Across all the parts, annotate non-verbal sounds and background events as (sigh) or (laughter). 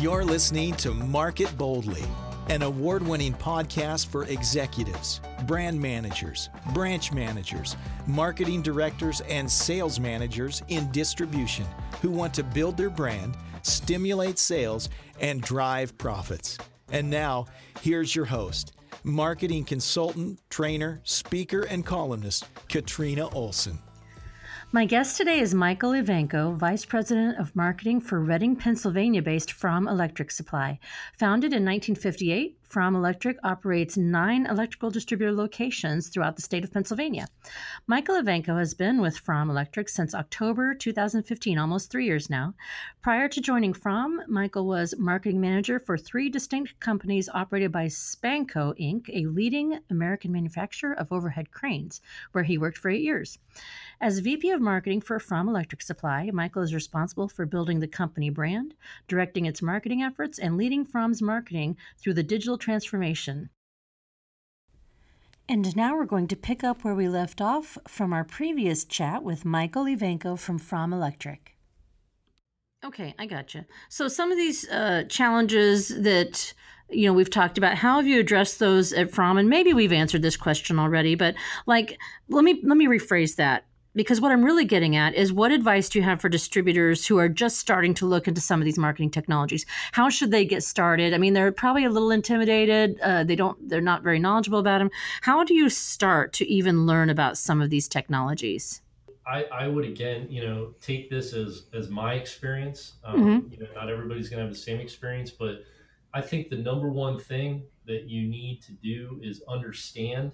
You're listening to Market Boldly, an award winning podcast for executives, brand managers, branch managers, marketing directors, and sales managers in distribution who want to build their brand, stimulate sales, and drive profits. And now, here's your host, marketing consultant, trainer, speaker, and columnist, Katrina Olson. My guest today is Michael Ivanko, Vice President of Marketing for Reading, Pennsylvania based Fromm Electric Supply. Founded in 1958, Fromm Electric operates nine electrical distributor locations throughout the state of Pennsylvania. Michael Ivanko has been with Fromm Electric since October 2015, almost three years now. Prior to joining Fromm, Michael was marketing manager for three distinct companies operated by Spanco Inc., a leading American manufacturer of overhead cranes, where he worked for eight years. As VP of Marketing for Fromm Electric Supply, Michael is responsible for building the company brand, directing its marketing efforts, and leading Fromm's marketing through the digital transformation. And now we're going to pick up where we left off from our previous chat with Michael Ivanko from Fromm Electric. Okay, I gotcha. So some of these uh, challenges that you know we've talked about how have you addressed those at Fromm and maybe we've answered this question already but like let me let me rephrase that because what I'm really getting at is what advice do you have for distributors who are just starting to look into some of these marketing technologies? How should they get started? I mean, they're probably a little intimidated. Uh, they don't. They're not very knowledgeable about them. How do you start to even learn about some of these technologies? I, I would again, you know, take this as as my experience. Um, mm-hmm. You know, not everybody's going to have the same experience, but I think the number one thing that you need to do is understand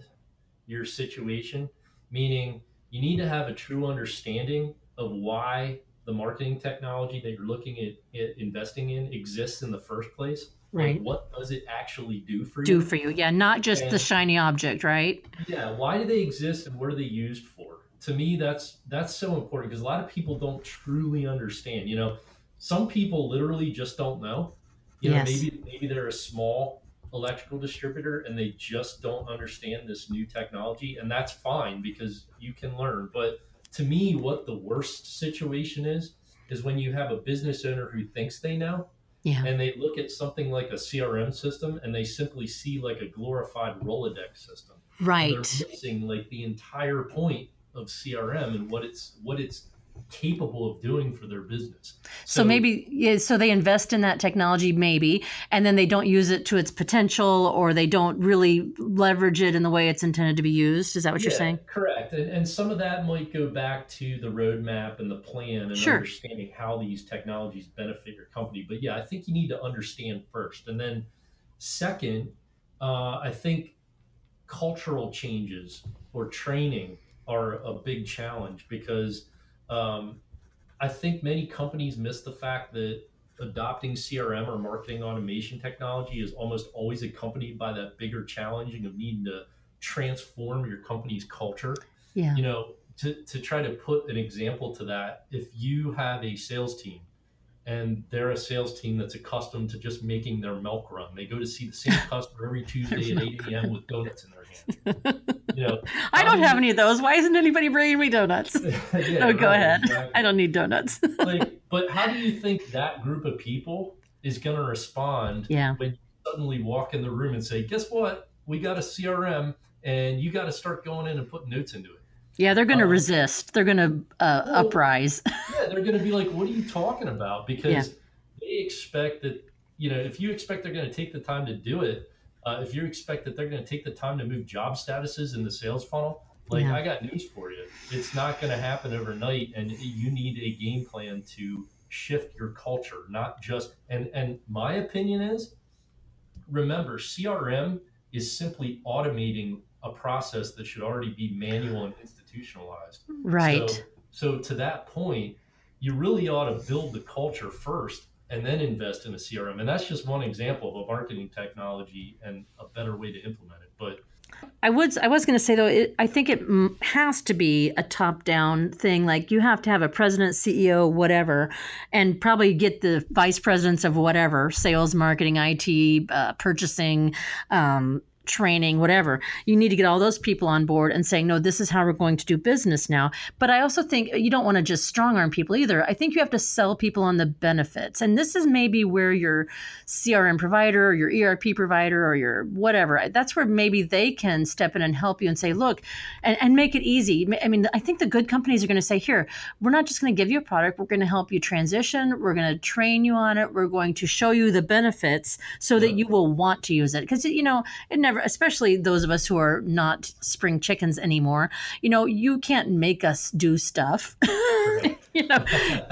your situation, meaning you need to have a true understanding of why the marketing technology that you're looking at, at investing in exists in the first place. Right. Like what does it actually do for you? Do for you, yeah, not just and, the shiny object, right? Yeah. Why do they exist and what are they used for? To me, that's that's so important because a lot of people don't truly understand. You know, some people literally just don't know. You know, yes. maybe maybe they're a small electrical distributor and they just don't understand this new technology and that's fine because you can learn. But to me what the worst situation is is when you have a business owner who thinks they know yeah. and they look at something like a crm system and they simply see like a glorified rolodex system. Right they're missing like the entire point of crm and what it's what it's capable of doing for their business. So, so, maybe yeah, so they invest in that technology maybe and then they don't use it to its potential or they don't really leverage it in the way it's intended to be used. Is that what yeah, you're saying? Correct. And, and some of that might go back to the roadmap and the plan and sure. understanding how these technologies benefit your company. But yeah, I think you need to understand first. And then second, uh, I think cultural changes or training are a big challenge because um, I think many companies miss the fact that adopting CRM or marketing automation technology is almost always accompanied by that bigger challenging of needing to transform your company's culture. Yeah. You know, to, to try to put an example to that, if you have a sales team and they're a sales team that's accustomed to just making their milk run. They go to see the same (laughs) customer every Tuesday at 8 a.m. with donuts in their hand. (laughs) You know, I don't have any of those. Why isn't anybody bringing me donuts? (laughs) yeah, oh, no, go ahead. Exactly. I don't need donuts. like, but how do you think that group of people is going to respond yeah. when you suddenly walk in the room and say, "Guess what? We got a CRM, and you got to start going in and putting notes into it." Yeah, they're going to um, resist. They're going to uh, well, uprise. yeah, they're going to be like, "What are you talking about?" (laughs) Because yeah. they expect that you know, if you expect they're going to take the time to do it, uh, if you expect that they're going to take the time to move job statuses in the sales funnel, like yeah. I got news for you, it's not going to happen overnight, and you need a game plan to shift your culture, not just. And and my opinion is, remember, CRM is simply automating a process that should already be manual and institutionalized. Right. So, so to that point, you really ought to build the culture first and then invest in a CRM. And that's just one example of a marketing technology and a better way to implement it. But I would I was going to say though it, I think it has to be a top down thing like you have to have a president CEO whatever and probably get the vice presidents of whatever sales marketing IT uh, purchasing um, training, whatever. You need to get all those people on board and saying, no, this is how we're going to do business now. But I also think you don't want to just strong arm people either. I think you have to sell people on the benefits. And this is maybe where your CRM provider or your ERP provider or your whatever, that's where maybe they can step in and help you and say, look, and, and make it easy. I mean, I think the good companies are going to say, here, we're not just going to give you a product, we're going to help you transition, we're going to train you on it, we're going to show you the benefits so that you will want to use it. Because, you know, it never never, especially those of us who are not spring chickens anymore, you know, you can't make us do stuff. (laughs) you know,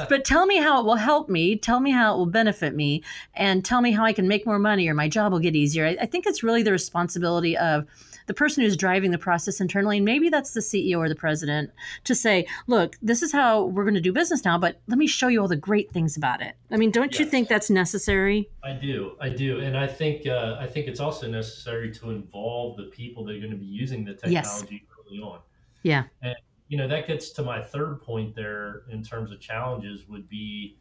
but tell me how it will help me. Tell me how it will benefit me, and tell me how I can make more money or my job will get easier. I, I think it's really the responsibility of the person who's driving the process internally, and maybe that's the CEO or the president, to say, look, this is how we're going to do business now, but let me show you all the great things about it. I mean, don't yes. you think that's necessary? I do, I do, and I think uh, I think it's also necessary to involve the people that are going to be using the technology yes. early on. Yeah, and you know that gets to my third point there in terms of challenges would be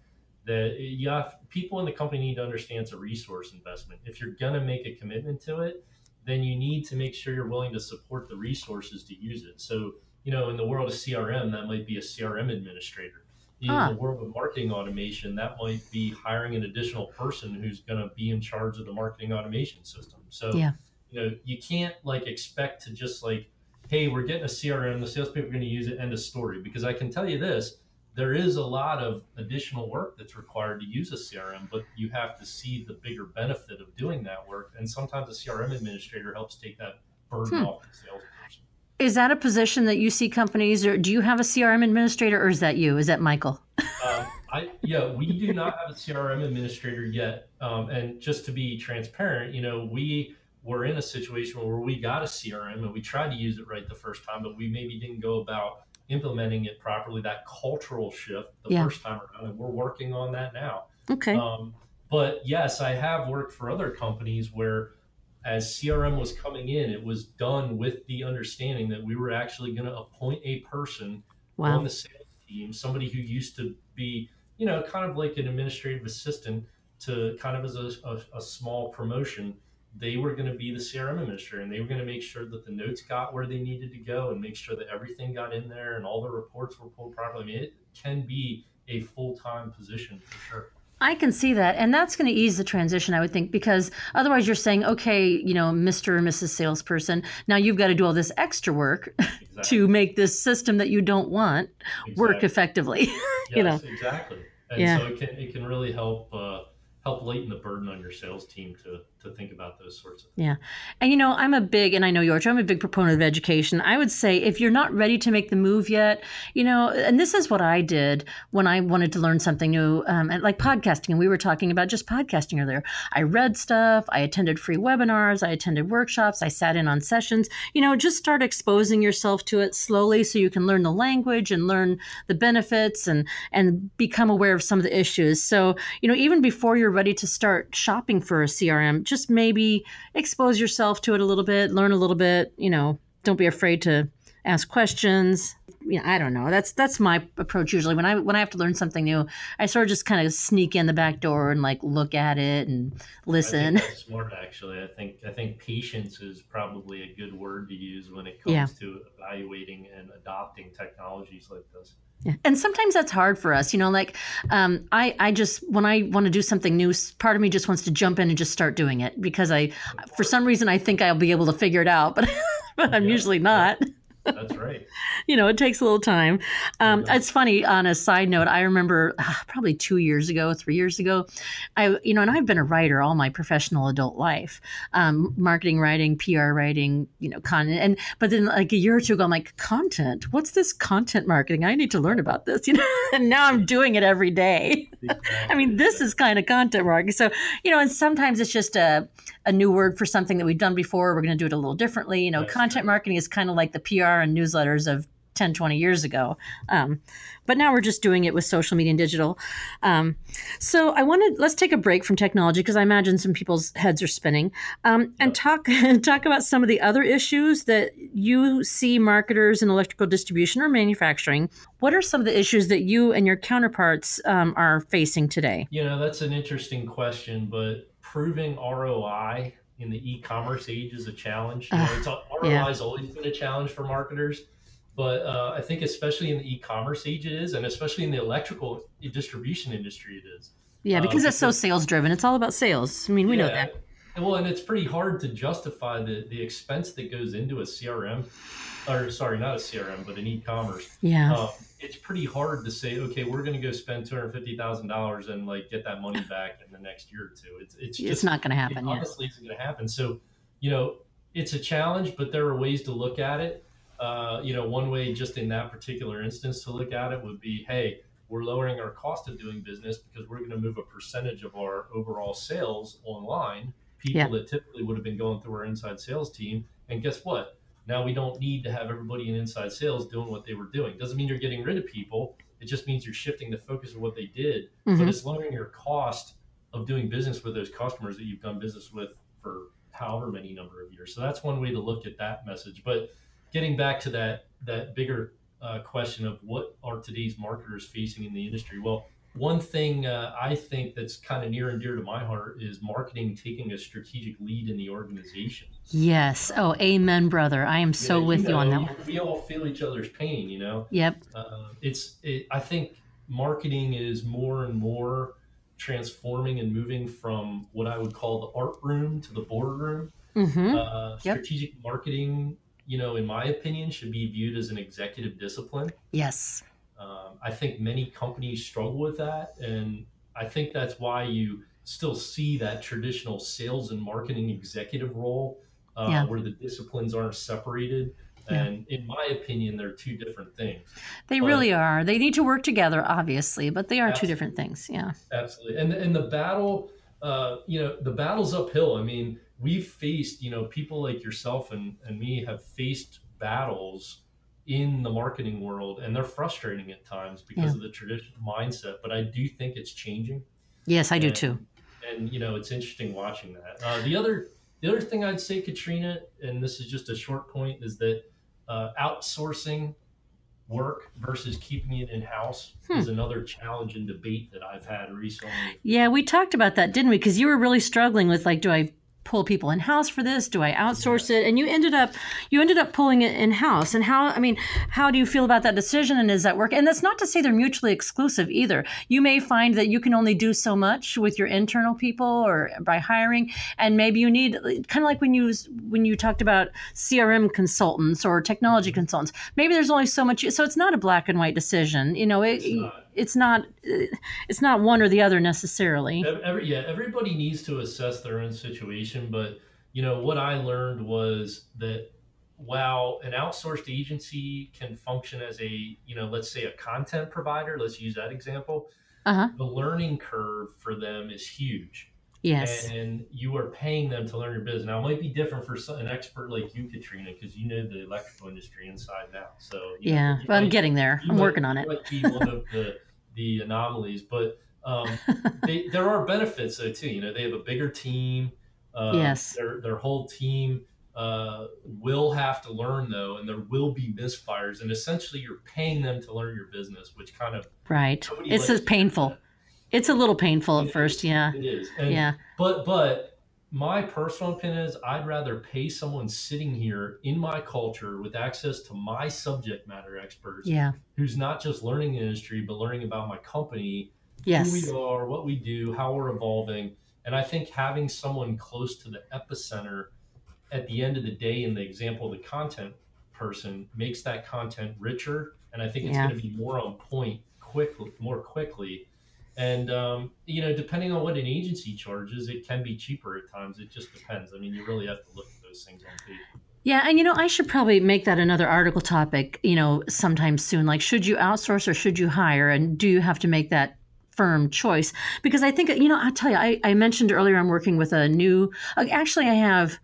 that you have, people in the company need to understand it's a resource investment. If you're going to make a commitment to it, then you need to make sure you're willing to support the resources to use it. So, you know, in the world of CRM, that might be a CRM administrator. In huh. the world of marketing automation, that might be hiring an additional person who's going to be in charge of the marketing automation system. So, yeah. you know, you can't like expect to just like, hey, we're getting a CRM, the salespeople are going to use it, end of story. Because I can tell you this, there is a lot of additional work that's required to use a CRM, but you have to see the bigger benefit of doing that work. And sometimes a CRM administrator helps take that burden hmm. off the salesperson. Is that a position that you see companies, or do you have a CRM administrator, or is that you? Is that Michael? um, I, yeah, we do not have a CRM administrator yet. Um, and just to be transparent, you know, we were in a situation where we got a CRM and we tried to use it right the first time, but we maybe didn't go about implementing it properly, that cultural shift the yeah. first time around. And we're working on that now. Okay. Um, but yes, I have worked for other companies where as CRM was coming in, it was done with the understanding that we were actually going to appoint a person wow. on the sales team, somebody who used to be, you know, kind of like an administrative assistant to kind of as a, a, a small promotion they were going to be the CRM administrator and they were going to make sure that the notes got where they needed to go and make sure that everything got in there and all the reports were pulled properly. I mean, it can be a full time position for sure. I can see that. And that's going to ease the transition, I would think, because otherwise you're saying, okay, you know, Mr. or Mrs. Salesperson, now you've got to do all this extra work (laughs) exactly. to make this system that you don't want exactly. work effectively. yes, (laughs) you know, exactly. And yeah. so it can, it can really help. Uh, help lighten the burden on your sales team to to think about those sorts of things. Yeah. And you know, I'm a big and I know George, I'm a big proponent of education. I would say if you're not ready to make the move yet, you know, and this is what I did when I wanted to learn something new, um, like podcasting. And we were talking about just podcasting earlier. I read stuff, I attended free webinars, I attended workshops, I sat in on sessions. You know, just start exposing yourself to it slowly so you can learn the language and learn the benefits and and become aware of some of the issues. So, you know, even before you're ready to start shopping for a CRM, just maybe expose yourself to it a little bit, learn a little bit, you know, don't be afraid to ask questions. Yeah, I don't know. That's that's my approach usually. When I when I have to learn something new, I sort of just kind of sneak in the back door and like look at it and listen. I smart, actually. I think I think patience is probably a good word to use when it comes yeah. to evaluating and adopting technologies like this. Yeah. And sometimes that's hard for us, you know, like um, I, I just, when I want to do something new, part of me just wants to jump in and just start doing it because I, for some reason, I think I'll be able to figure it out, but, (laughs) but I'm yeah. usually not. That's right. (laughs) you know, it takes a little time. Um, It's funny. On a side note, I remember uh, probably two years ago, three years ago, I you know, and I've been a writer all my professional adult life, um, marketing writing, PR writing, you know, content. And but then like a year or two ago, I'm like, content. What's this content marketing? I need to learn about this. (laughs) You know, and now I'm doing it every day. (laughs) I mean, this is kind of content marketing. So you know, and sometimes it's just a a new word for something that we've done before. We're going to do it a little differently. You know, That's content true. marketing is kind of like the PR and newsletters of 10, 20 years ago. Um, but now we're just doing it with social media and digital. Um, so I wanted let's take a break from technology because I imagine some people's heads are spinning, um, and talk (laughs) talk about some of the other issues that you see marketers in electrical distribution or manufacturing. What are some of the issues that you and your counterparts um, are facing today? You know, that's an interesting question, but proving ROI in the e-commerce age is a challenge. You know, it's ROI yeah. has always been a challenge for marketers, but uh, I think especially in the e-commerce age it is, and especially in the electrical distribution industry it is. Yeah, because uh, it's so sales driven. It's all about sales. I mean, we yeah, know that. Well, and it's pretty hard to justify the the expense that goes into a CRM, or sorry, not a CRM, but an e-commerce. Yeah. Um, it's pretty hard to say, okay, we're going to go spend two hundred fifty thousand dollars and like get that money back in the next year or two. It's it's just it's not going to happen. It honestly, isn't going to happen. So, you know, it's a challenge, but there are ways to look at it. Uh, you know, one way just in that particular instance to look at it would be, hey, we're lowering our cost of doing business because we're going to move a percentage of our overall sales online. People yeah. that typically would have been going through our inside sales team, and guess what? Now we don't need to have everybody in inside sales doing what they were doing. Doesn't mean you're getting rid of people. It just means you're shifting the focus of what they did. Mm-hmm. But it's lowering your cost of doing business with those customers that you've done business with for however many number of years. So that's one way to look at that message. But getting back to that that bigger uh, question of what are today's marketers facing in the industry? Well, one thing uh, I think that's kind of near and dear to my heart is marketing taking a strategic lead in the organization. Yes. Oh, amen, brother. I am so with you, know, you on that one. We all feel each other's pain, you know? Yep. Uh, it's, it, I think marketing is more and more transforming and moving from what I would call the art room to the boardroom. Mm-hmm. Uh, strategic yep. marketing, you know, in my opinion, should be viewed as an executive discipline. Yes. Um, I think many companies struggle with that. And I think that's why you still see that traditional sales and marketing executive role uh, yeah. where the disciplines aren't separated. Yeah. And in my opinion, they're two different things. They but, really are. They need to work together, obviously, but they are two different things. Yeah. Absolutely. And, and the battle, uh, you know, the battle's uphill. I mean, we've faced, you know, people like yourself and, and me have faced battles in the marketing world and they're frustrating at times because yeah. of the traditional mindset but i do think it's changing yes i and, do too and you know it's interesting watching that uh, the other the other thing i'd say katrina and this is just a short point is that uh, outsourcing work versus keeping it in house hmm. is another challenge and debate that I've had recently. Yeah, we talked about that, didn't we? Because you were really struggling with like, do I pull people in house for this? Do I outsource it? And you ended up you ended up pulling it in house. And how I mean, how do you feel about that decision? And is that work? And that's not to say they're mutually exclusive either. You may find that you can only do so much with your internal people or by hiring, and maybe you need kind of like when you when you talked about CRM consultants or technology mm-hmm. consultants. Maybe there's only so much. So it's not a black and white decision. You know, it, it's not it's not one or the other necessarily. Every, yeah, everybody needs to assess their own situation, but you know what I learned was that while an outsourced agency can function as a you know let's say a content provider, let's use that example. Uh-huh. The learning curve for them is huge. Yes. And you are paying them to learn your business. Now, it might be different for an expert like you, Katrina, because you know the electrical industry inside and out. So, yeah, know, well, I'm getting there. I'm might, working on it. Might be one of the the anomalies, but um, (laughs) they, there are benefits though too. You know, they have a bigger team. Uh, yes. Their their whole team uh, will have to learn though, and there will be misfires. And essentially, you're paying them to learn your business, which kind of right. It's just painful. It's a little painful at it first, is. yeah. It is. And, yeah. But but my personal opinion is I'd rather pay someone sitting here in my culture with access to my subject matter experts yeah. who's not just learning the industry but learning about my company, yes. who we are, what we do, how we're evolving. And I think having someone close to the epicenter at the end of the day in the example of the content person makes that content richer and I think it's yeah. going to be more on point quickly more quickly and um, you know, depending on what an agency charges, it can be cheaper at times. It just depends. I mean, you really have to look at those things on paper. Yeah, and you know, I should probably make that another article topic, you know, sometime soon. Like, should you outsource or should you hire? And do you have to make that firm choice? Because I think, you know, I'll tell you, I, I mentioned earlier I'm working with a new, actually, I have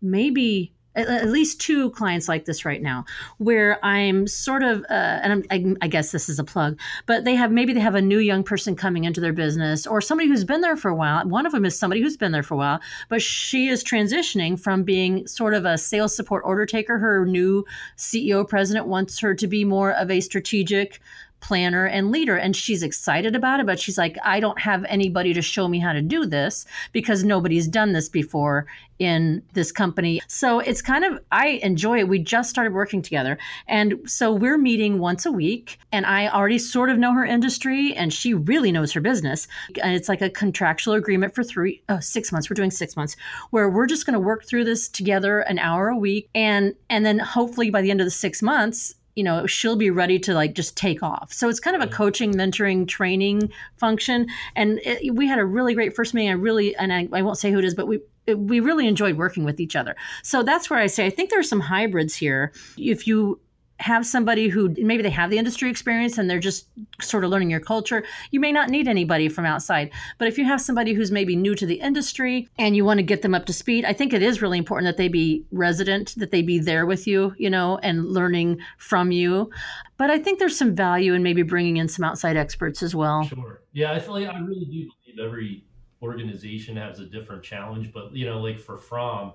maybe at least two clients like this right now where i'm sort of uh, and I, I guess this is a plug but they have maybe they have a new young person coming into their business or somebody who's been there for a while. One of them is somebody who's been there for a while but she is transitioning from being sort of a sales support order taker. Her new ceo president wants her to be more of a strategic planner and leader and she's excited about it but she's like i don't have anybody to show me how to do this because nobody's done this before in this company. So it's kind of i enjoy it. We just started working together and so we're meeting once a week and i already sort of know her industry and she really knows her business. And it's like a contractual agreement for three oh, six months. We're doing six months where we're just going to work through this together an hour a week and and then hopefully by the end of the six months you know she'll be ready to like just take off. So it's kind of a mm. coaching mentoring training function. And it, we had a really great first meeting. I really and I, I won't say who it is but we we really enjoyed working with each other. So that's where i say i think there are some hybrids here. If you have somebody who maybe they have the industry experience and they're just sort of learning your culture, you may not need anybody from outside. But if you have somebody who's maybe new to the industry and you want to get them up to speed, I think it is really important that they be resident, that they be there with you, you know, and learning from you. But I think there's some value in maybe bringing in some outside experts as well. Sure. Yeah, I feel like I really do believe every organization has a different challenge. But, you know, like for Fromm,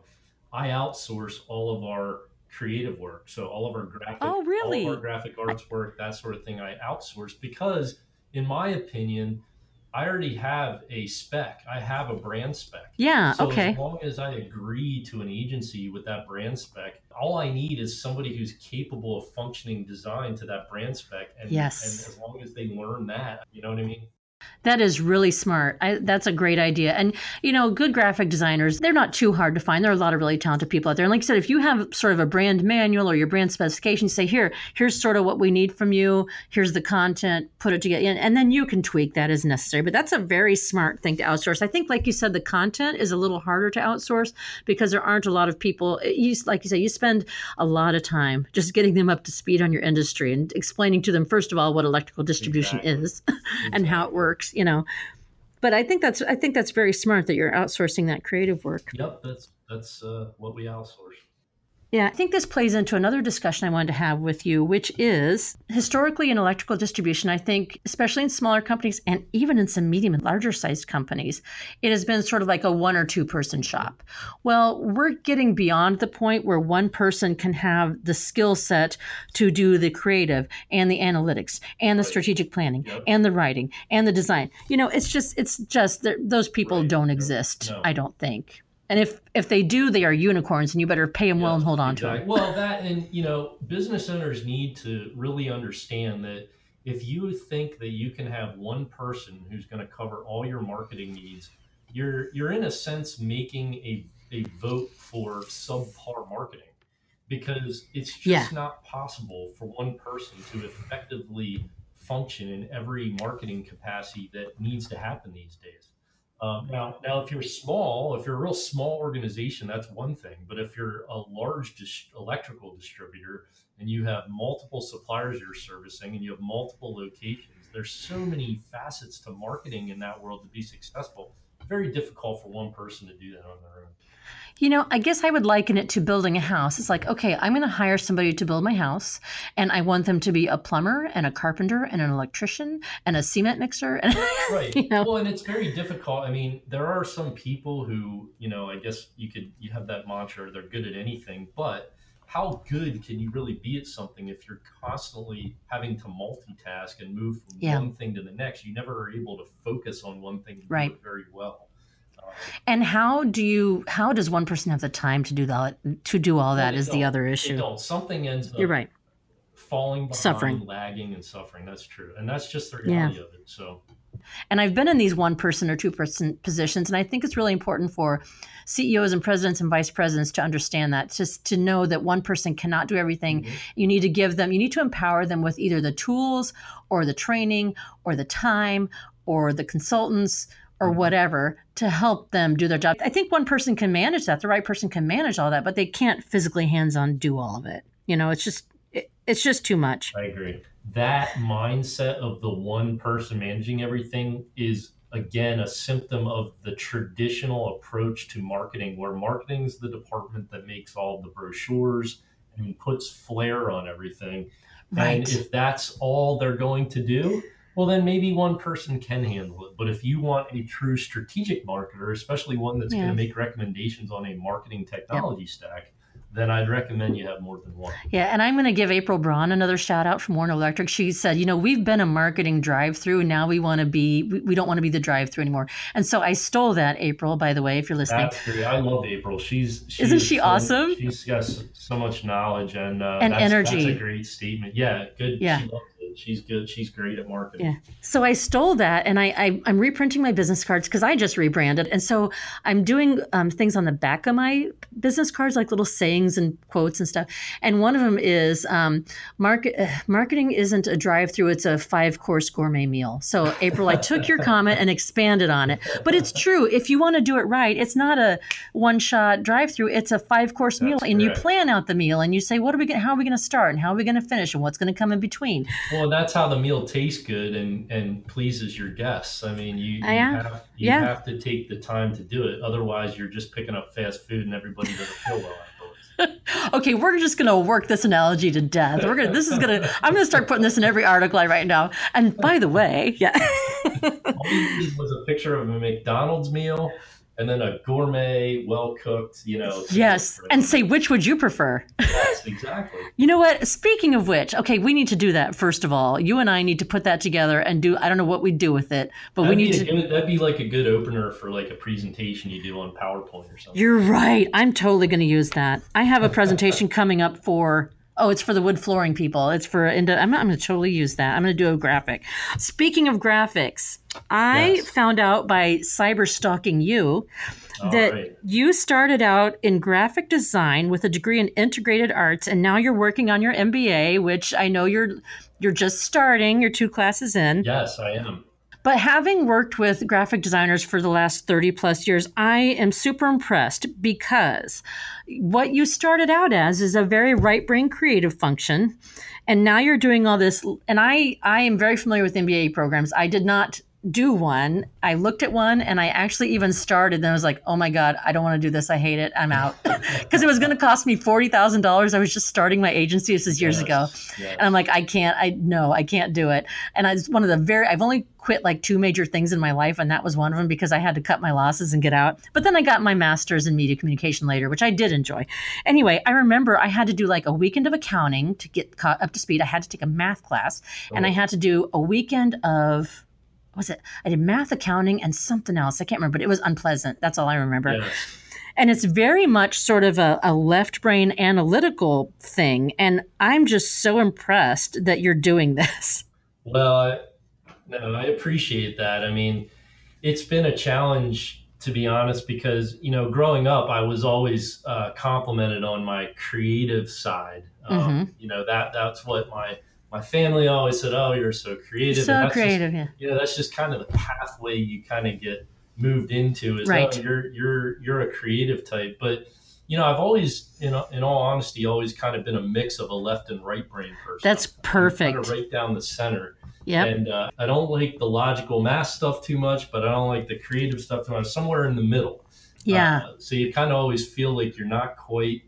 I outsource all of our creative work. So all of our graphic, oh, really? all of our graphic arts work, that sort of thing, I outsource because, in my opinion, I already have a spec. I have a brand spec. Yeah. So okay. As long as I agree to an agency with that brand spec, all I need is somebody who's capable of functioning design to that brand spec. And, yes. and as long as they learn that, you know what I mean? That is really smart. I, that's a great idea. And, you know, good graphic designers, they're not too hard to find. There are a lot of really talented people out there. And like I said, if you have sort of a brand manual or your brand specification, say, here, here's sort of what we need from you. Here's the content, put it together. And then you can tweak that as necessary. But that's a very smart thing to outsource. I think, like you said, the content is a little harder to outsource because there aren't a lot of people. Uh, you, like you say, you spend a lot of time just getting them up to speed on your industry and explaining to them, first of all, what electrical distribution exactly. is (laughs) and how it works works, you know. But I think that's I think that's very smart that you're outsourcing that creative work. Yep, that's that's uh, what we outsource. Yeah, I think this plays into another discussion I wanted to have with you, which is historically in electrical distribution, I think, especially in smaller companies and even in some medium and larger sized companies, it has been sort of like a one or two person shop. Well, we're getting beyond the point where one person can have the skill set to do the creative and the analytics and the strategic planning yep. and the writing and the design. You know, it's just, it's just, those people right. don't exist, no. I don't think. And if if they do, they are unicorns, and you better pay them well and hold on exactly. to them. Well, that and you know, business owners need to really understand that if you think that you can have one person who's going to cover all your marketing needs, you're you're in a sense making a a vote for subpar marketing because it's just yeah. not possible for one person to effectively function in every marketing capacity that needs to happen these days. Um, now, now, if you're small, if you're a real small organization, that's one thing. But if you're a large dis- electrical distributor and you have multiple suppliers you're servicing and you have multiple locations, there's so many facets to marketing in that world to be successful. Very difficult for one person to do that on their own. You know, I guess I would liken it to building a house. It's like, okay, I'm going to hire somebody to build my house, and I want them to be a plumber and a carpenter and an electrician and a cement mixer. And, (laughs) right. You know? Well, and it's very difficult. I mean, there are some people who, you know, I guess you could you have that mantra, they're good at anything, but how good can you really be at something if you're constantly having to multitask and move from yeah. one thing to the next? You never are able to focus on one thing right. very well. And how do you? How does one person have the time to do that? To do all that well, is the other issue. Something ends up. You're right. Falling behind, suffering, lagging, and suffering. That's true, and that's just the reality yeah. of it. So. And I've been in these one person or two person positions, and I think it's really important for CEOs and presidents and vice presidents to understand that, just to know that one person cannot do everything. Mm-hmm. You need to give them, you need to empower them with either the tools or the training or the time or the consultants or mm-hmm. whatever to help them do their job. I think one person can manage that. The right person can manage all that, but they can't physically hands-on do all of it. You know, it's just it, it's just too much. I agree. That mindset of the one person managing everything is again a symptom of the traditional approach to marketing where marketing is the department that makes all the brochures and puts flair on everything. Right. And if that's all they're going to do, well, then maybe one person can handle it. But if you want a true strategic marketer, especially one that's yeah. going to make recommendations on a marketing technology yep. stack, then I'd recommend you have more than one. Yeah, and I'm going to give April Braun another shout out from Werner Electric. She said, you know, we've been a marketing drive through, and now we want to be, we, don't want to be the drive through anymore. And so I stole that, April, by the way, if you're listening. That's great. I love April. She's, she's isn't she so, awesome? She's got so much knowledge and uh, and that's, energy. That's a great statement. Yeah, good. Yeah. She's good. She's great at marketing. Yeah. So I stole that, and I, I am reprinting my business cards because I just rebranded, and so I'm doing um, things on the back of my business cards, like little sayings and quotes and stuff. And one of them is um, market uh, (sighs) marketing isn't a drive-through; it's a five-course gourmet meal. So April, I took your comment and expanded on it, but it's true. If you want to do it right, it's not a one-shot drive-through; it's a five-course meal, and you plan out the meal, and you say, what are we? How are we going to start, and how are we going to finish, and what's going to come in between. Well, well, that's how the meal tastes good and and pleases your guests. I mean, you, you have you yeah. have to take the time to do it. Otherwise, you're just picking up fast food and everybody doesn't feel well okay, we're just gonna work this analogy to death. We're gonna. This is gonna. I'm gonna start putting this in every article I write now. And by the way, yeah. (laughs) All was a picture of a McDonald's meal and then a gourmet, well cooked, you know. Yes, and say which would you prefer? Yes, (laughs) exactly. you know what? Speaking of which, okay, we need to do that first of all. You and I need to put that together and do. I don't know what we'd do with it, but that'd we need to. Good, that'd be like a good opener for like a presentation you do on PowerPoint or something. You're right. I'm totally going to use that. I have a presentation (laughs) coming up for Oh, it's for the wood flooring people. It's for I'm, I'm going to totally use that. I'm going to do a graphic. Speaking of graphics, I yes. found out by cyber stalking you All that right. you started out in graphic design with a degree in integrated arts, and now you're working on your MBA, which I know you're you're just starting. You're two classes in. Yes, I am. But having worked with graphic designers for the last 30 plus years, I am super impressed because what you started out as is a very right brain creative function. And now you're doing all this. And I, I am very familiar with MBA programs. I did not do one. I looked at one and I actually even started. And I was like, oh my God, I don't want to do this. I hate it. I'm out. (laughs) Because it was going to cost me $40,000. I was just starting my agency. This is years yes, ago. Yes. And I'm like, I can't, I no, I can't do it. And I was one of the very, I've only quit like two major things in my life. And that was one of them because I had to cut my losses and get out. But then I got my master's in media communication later, which I did enjoy. Anyway, I remember I had to do like a weekend of accounting to get caught up to speed. I had to take a math class oh. and I oh. had to do a weekend of was it? I did math, accounting, and something else. I can't remember, but it was unpleasant. That's all I remember. Yes. And it's very much sort of a, a left brain analytical thing. And I'm just so impressed that you're doing this. Well, I, no, I appreciate that. I mean, it's been a challenge to be honest, because you know, growing up, I was always uh, complimented on my creative side. Um, mm-hmm. You know that that's what my my family always said, "Oh, you're so creative." So creative, just, yeah. You know, that's just kind of the pathway you kind of get moved into. Is right. Oh, you're you're you're a creative type, but you know, I've always, in in all honesty, always kind of been a mix of a left and right brain person. That's perfect. Kind of right down the center. Yeah. And uh, I don't like the logical math stuff too much, but I don't like the creative stuff too much. Somewhere in the middle. Yeah. Uh, so you kind of always feel like you're not quite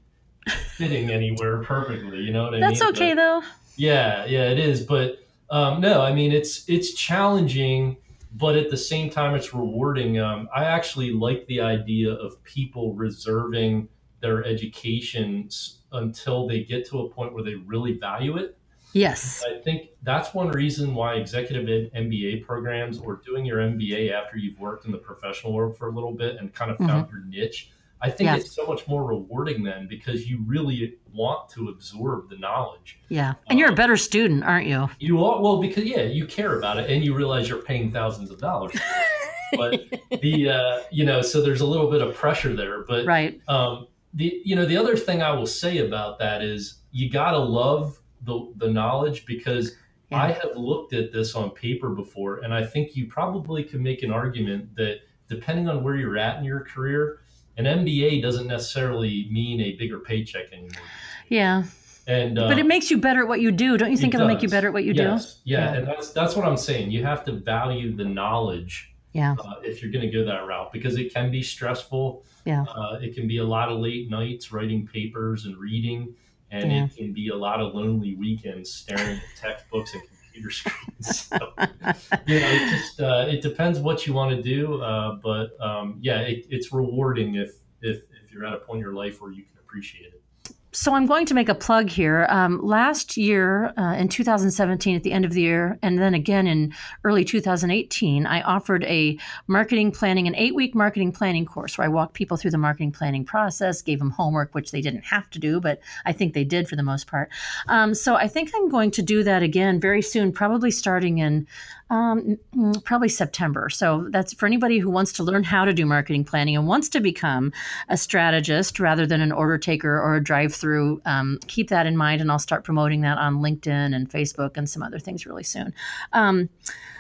fitting anywhere perfectly. You know what I That's mean? That's okay but, though. Yeah, yeah, it is. But um, no, I mean it's it's challenging, but at the same time it's rewarding. Um, I actually like the idea of people reserving their education until they get to a point where they really value it. Yes. I think that's one reason why executive ed MBA programs or doing your MBA after you've worked in the professional world for a little bit and kind of found mm-hmm. your niche I think it's so much more rewarding then because you really want to absorb the knowledge. Yeah. And you're a um, better student, aren't you? You are well because yeah, you care about it and you realize you're paying thousands of dollars. (laughs) but the uh, you know, so there's a little bit of pressure there. But right. um the you know, the other thing I will say about that is you gotta love the the knowledge because yeah. I have looked at this on paper before and I think you probably can make an argument that depending on where you're at in your career, an MBA doesn't necessarily mean a bigger paycheck anymore. Yeah. And uh, but it makes you better at what you do, don't you think it will make you better at what you yes. do? Yeah. yeah, and that's that's what I'm saying. You have to value the knowledge. Yeah. Uh, if you're going to go that route, because it can be stressful. Yeah. Uh, it can be a lot of late nights writing papers and reading, and yeah. it can be a lot of lonely weekends staring at textbooks and computer screens. So, (laughs) you know, it just uh, it depends what you want to do, uh, but um, yeah, it, it's rewarding if if if you're at a point in your life where you can appreciate it. So I'm going to make a plug here. Um, last year, uh, in 2017, at the end of the year, and then again in early 2018, I offered a marketing planning, an eight week marketing planning course where I walked people through the marketing planning process, gave them homework, which they didn't have to do, but I think they did for the most part. Um, so I think I'm going to do that again very soon, probably starting in um, probably September. So that's for anybody who wants to learn how to do marketing planning and wants to become a strategist rather than an order taker or a drive through. Um, keep that in mind, and I'll start promoting that on LinkedIn and Facebook and some other things really soon. Um,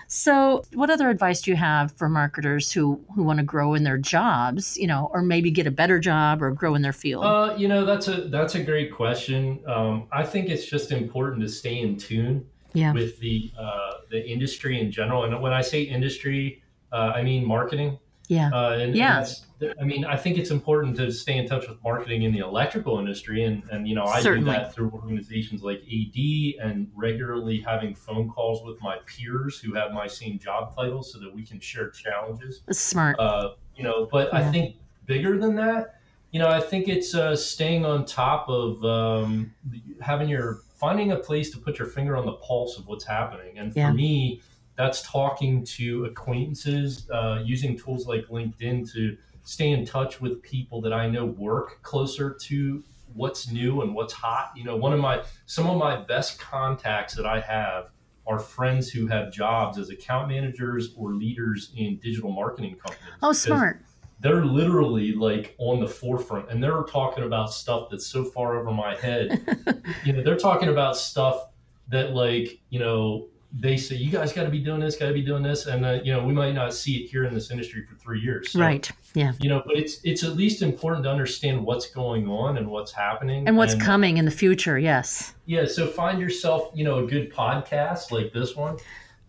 so, what other advice do you have for marketers who who want to grow in their jobs, you know, or maybe get a better job or grow in their field? Uh, you know, that's a that's a great question. Um, I think it's just important to stay in tune yeah. with the uh, the industry in general. And when I say industry, uh, I mean marketing. Yeah. Uh, and, yeah. And I mean, I think it's important to stay in touch with marketing in the electrical industry. And, and you know, I Certainly. do that through organizations like AD and regularly having phone calls with my peers who have my same job title so that we can share challenges. That's smart. Uh, you know, but yeah. I think bigger than that, you know, I think it's uh, staying on top of um, having your finding a place to put your finger on the pulse of what's happening. And for yeah. me, that's talking to acquaintances, uh, using tools like LinkedIn to stay in touch with people that I know work closer to what's new and what's hot. You know, one of my some of my best contacts that I have are friends who have jobs as account managers or leaders in digital marketing companies. Oh, smart they're literally like on the forefront and they're talking about stuff that's so far over my head. (laughs) you know, they're talking about stuff that like, you know, they say you guys got to be doing this, got to be doing this, and uh, you know we might not see it here in this industry for three years. So, right. Yeah. You know, but it's it's at least important to understand what's going on and what's happening and what's and, coming in the future. Yes. Yeah. So find yourself, you know, a good podcast like this one.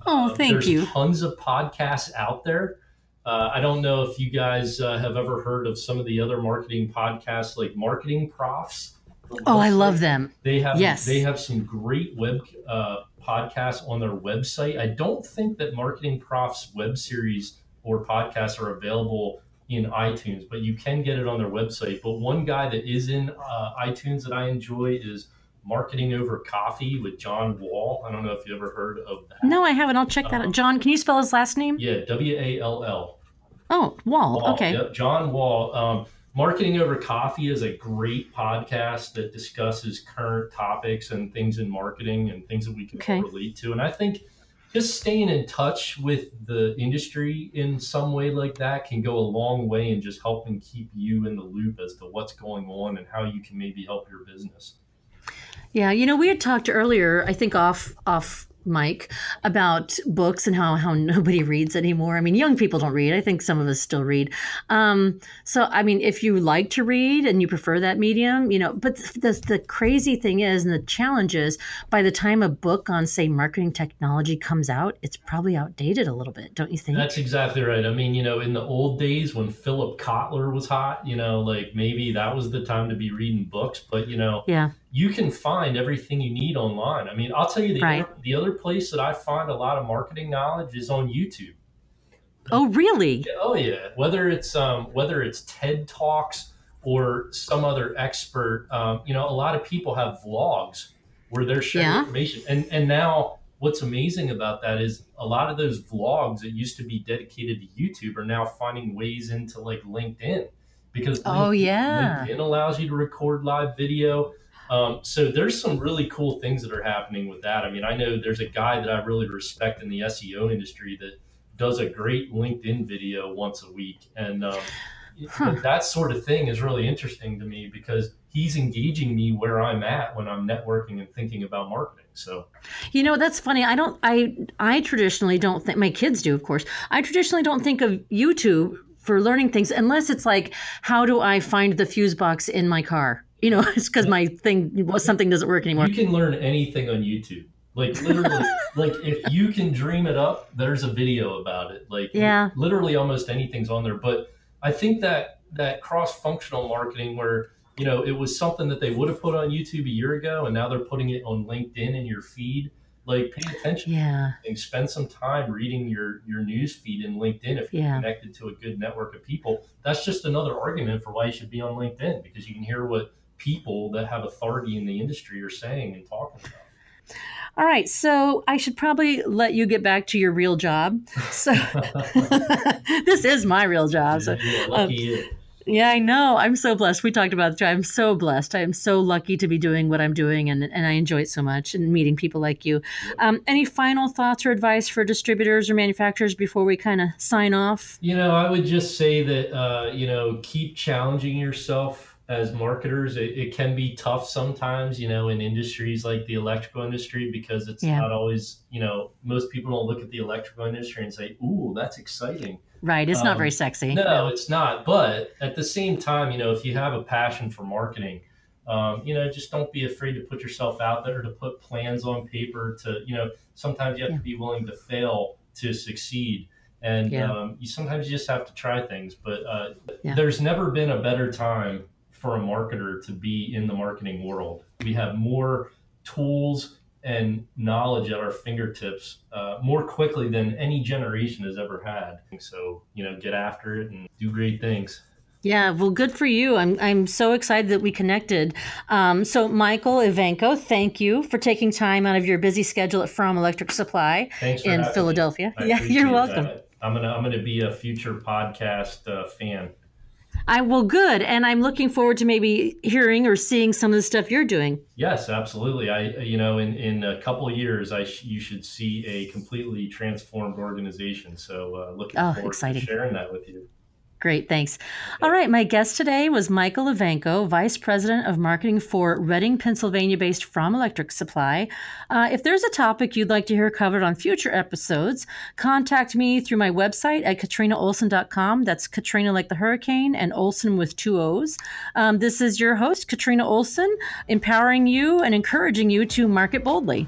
Oh, thank uh, you. Tons of podcasts out there. Uh, I don't know if you guys uh, have ever heard of some of the other marketing podcasts like Marketing Profs. Oh, I love them. They have yes. they have some great web uh, podcasts on their website. I don't think that Marketing Profs web series or podcasts are available in iTunes, but you can get it on their website. But one guy that is in uh, iTunes that I enjoy is Marketing Over Coffee with John Wall. I don't know if you ever heard of that. No, I haven't. I'll check that um, out. John, can you spell his last name? Yeah, W A L L. Oh, Wall. Wall. Okay. Yep. John Wall. Um, Marketing Over Coffee is a great podcast that discusses current topics and things in marketing and things that we can okay. relate to. And I think just staying in touch with the industry in some way like that can go a long way in just helping keep you in the loop as to what's going on and how you can maybe help your business. Yeah, you know, we had talked earlier, I think off off mic, about books and how, how (laughs) nobody reads anymore. I mean, young people don't read. I think some of us still read. Um, so, I mean, if you like to read and you prefer that medium, you know, but the, the crazy thing is, and the challenge is, by the time a book on, say, marketing technology comes out, it's probably outdated a little bit, don't you think? That's exactly right. I mean, you know, in the old days when Philip Kotler was hot, you know, like maybe that was the time to be reading books, but, you know, yeah you can find everything you need online. I mean, I'll tell you the, right. other, the other place that I find a lot of marketing knowledge is on YouTube. Oh, really? Oh, yeah. Whether it's um, whether it's TED Talks or some other expert, um, you know, a lot of people have vlogs where they're sharing yeah. information. And and now what's amazing about that is a lot of those vlogs that used to be dedicated to YouTube are now finding ways into like LinkedIn because oh LinkedIn, yeah, LinkedIn allows you to record live video. Um, so there's some really cool things that are happening with that. I mean, I know there's a guy that I really respect in the SEO industry that does a great LinkedIn video once a week, and um, huh. that sort of thing is really interesting to me because he's engaging me where I'm at when I'm networking and thinking about marketing. So, you know, that's funny. I don't. I I traditionally don't think my kids do, of course. I traditionally don't think of YouTube for learning things unless it's like, how do I find the fuse box in my car? You know, (laughs) it's because my thing was something doesn't work anymore. You can learn anything on YouTube. Like literally, (laughs) like if you can dream it up, there's a video about it. Like yeah, literally almost anything's on there. But I think that that cross functional marketing where you know it was something that they would have put on YouTube a year ago, and now they're putting it on LinkedIn in your feed. Like pay attention. Yeah. And spend some time reading your your news feed in LinkedIn if you're yeah. connected to a good network of people. That's just another argument for why you should be on LinkedIn because you can hear what people that have authority in the industry are saying and talking about. All right, so I should probably let you get back to your real job. (laughs) So (laughs) this is my real job. So, yeah, lucky um. Yeah, I know. I'm so blessed. We talked about it. I'm so blessed. I'm so lucky to be doing what I'm doing, and, and I enjoy it so much and meeting people like you. Um, any final thoughts or advice for distributors or manufacturers before we kind of sign off? You know, I would just say that, uh, you know, keep challenging yourself as marketers it, it, can be tough sometimes you know in industries like the electrical industry because it's yeah. not always you know most people don't look at the electrical industry and say ooh that's exciting right it's um, not very sexy no, no it's not but at the same time you know if you have a passion for marketing um, you know just don't be afraid to put yourself out there to put plans on paper to you know sometimes you have yeah. to be willing to fail to succeed and yeah. um, you sometimes you just have to try things but uh, there's never been a better time for a marketer to be in the marketing world. We have more tools and knowledge at our fingertips uh, more quickly than any generation has ever had. So, you know, get after it and do great things. Yeah, well, good for you. I'm I'm so excited that we connected. Um, so, Michael Ivanko, thank you for taking time out of your busy schedule at Fromm Electric Supply in Philadelphia. (laughs) Yeah, you're welcome. That. I'm gonna I'm gonna be a future podcast uh, fan. I well, good, and I'm looking forward to maybe hearing or seeing some of the stuff you're doing. Yes, absolutely. I, you know, in in a couple of years, I sh- you should see a completely transformed organization. So, uh, looking oh, forward exciting. to sharing that with you. Great, thanks. All right, my guest today was Michael Ivanko, Vice President of Marketing for Reading, Pennsylvania based Fromm Electric Supply. Uh, if there's a topic you'd like to hear covered on future episodes, contact me through my website at katrinaolson.com. That's Katrina like the hurricane and Olson with two O's. Um, this is your host, Katrina Olson, empowering you and encouraging you to market boldly.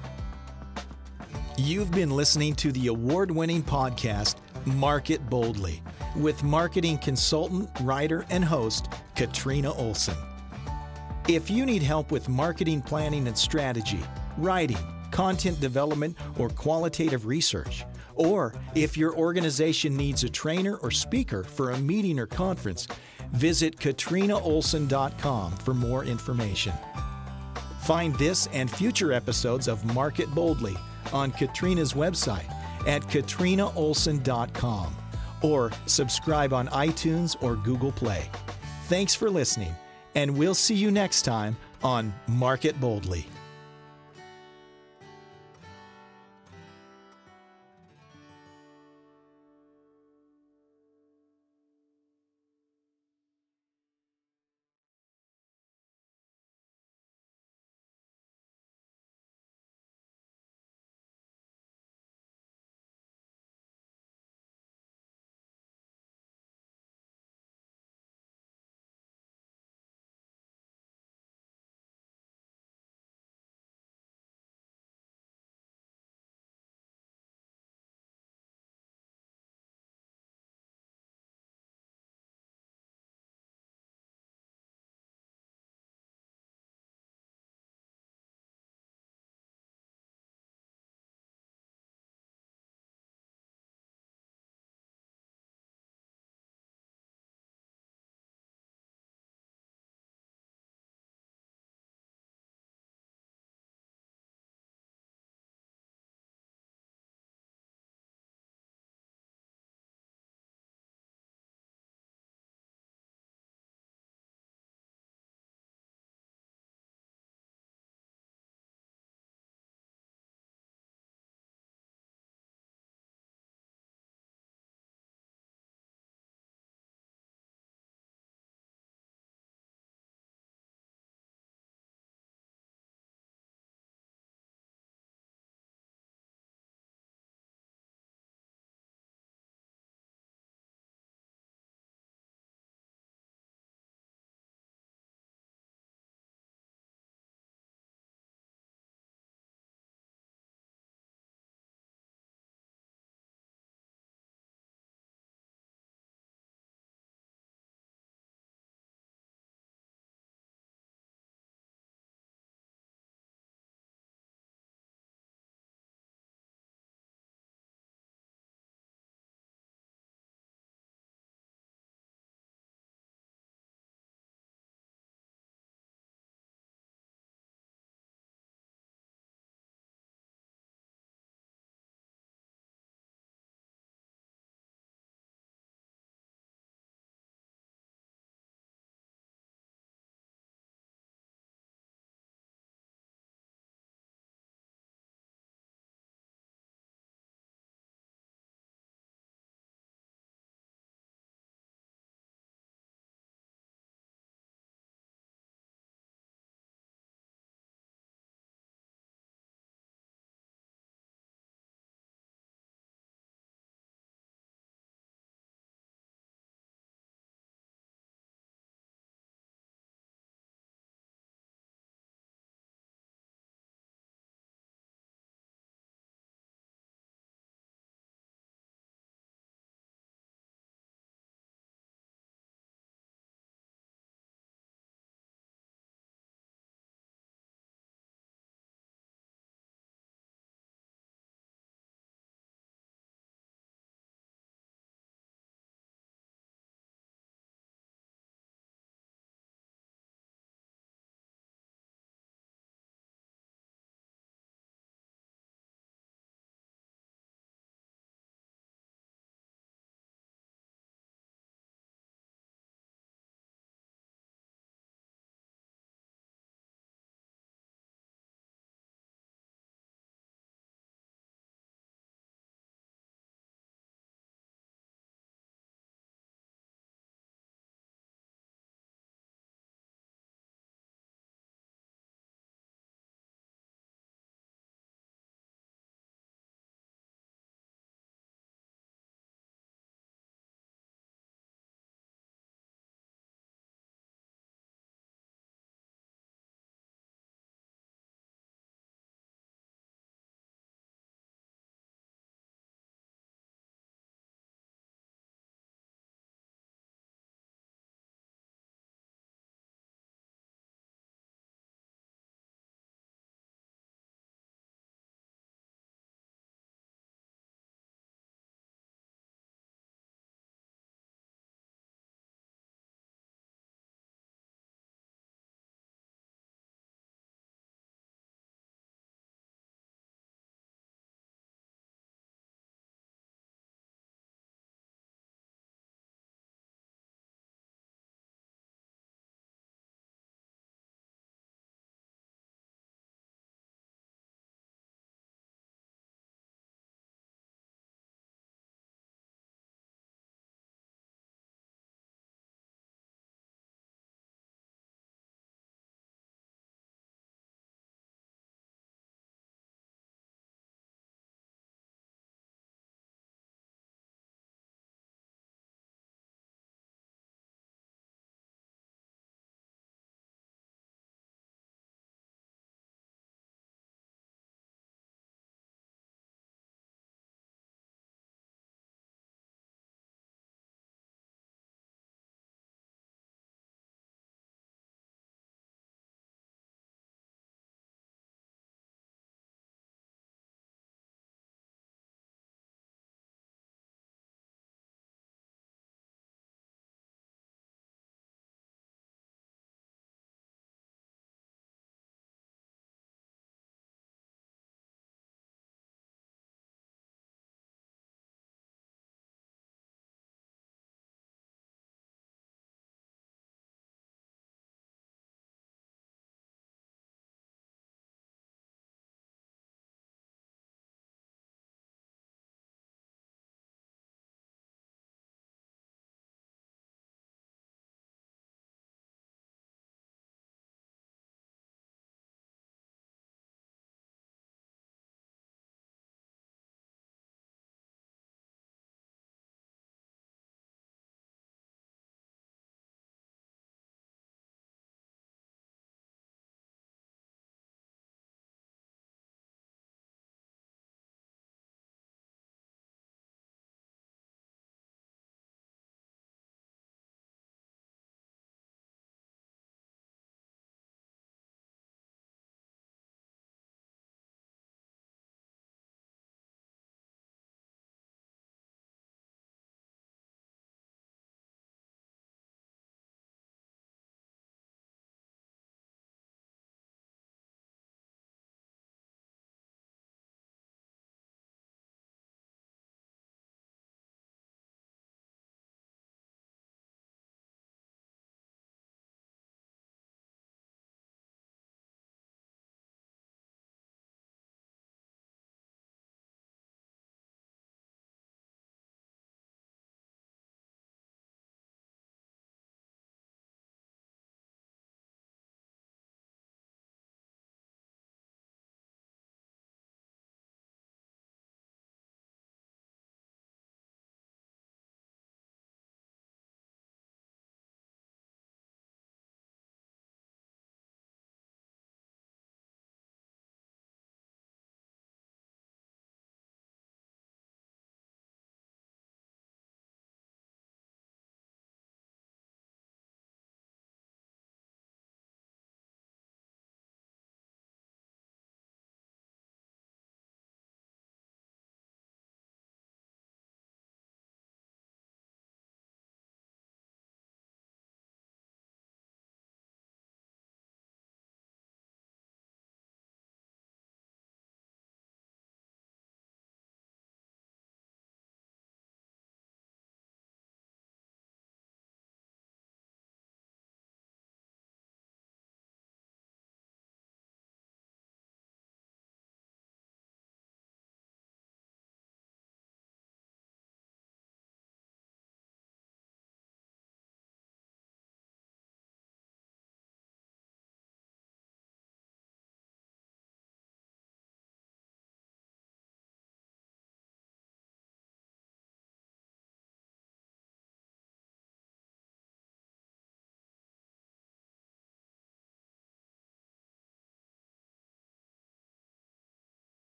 You've been listening to the award winning podcast, Market Boldly with marketing consultant, writer, and host Katrina Olson. If you need help with marketing planning and strategy, writing, content development, or qualitative research, or if your organization needs a trainer or speaker for a meeting or conference, visit katrinaolson.com for more information. Find this and future episodes of Market Boldly on Katrina's website at katrinaolson.com or subscribe on iTunes or Google Play. Thanks for listening, and we'll see you next time on Market Boldly.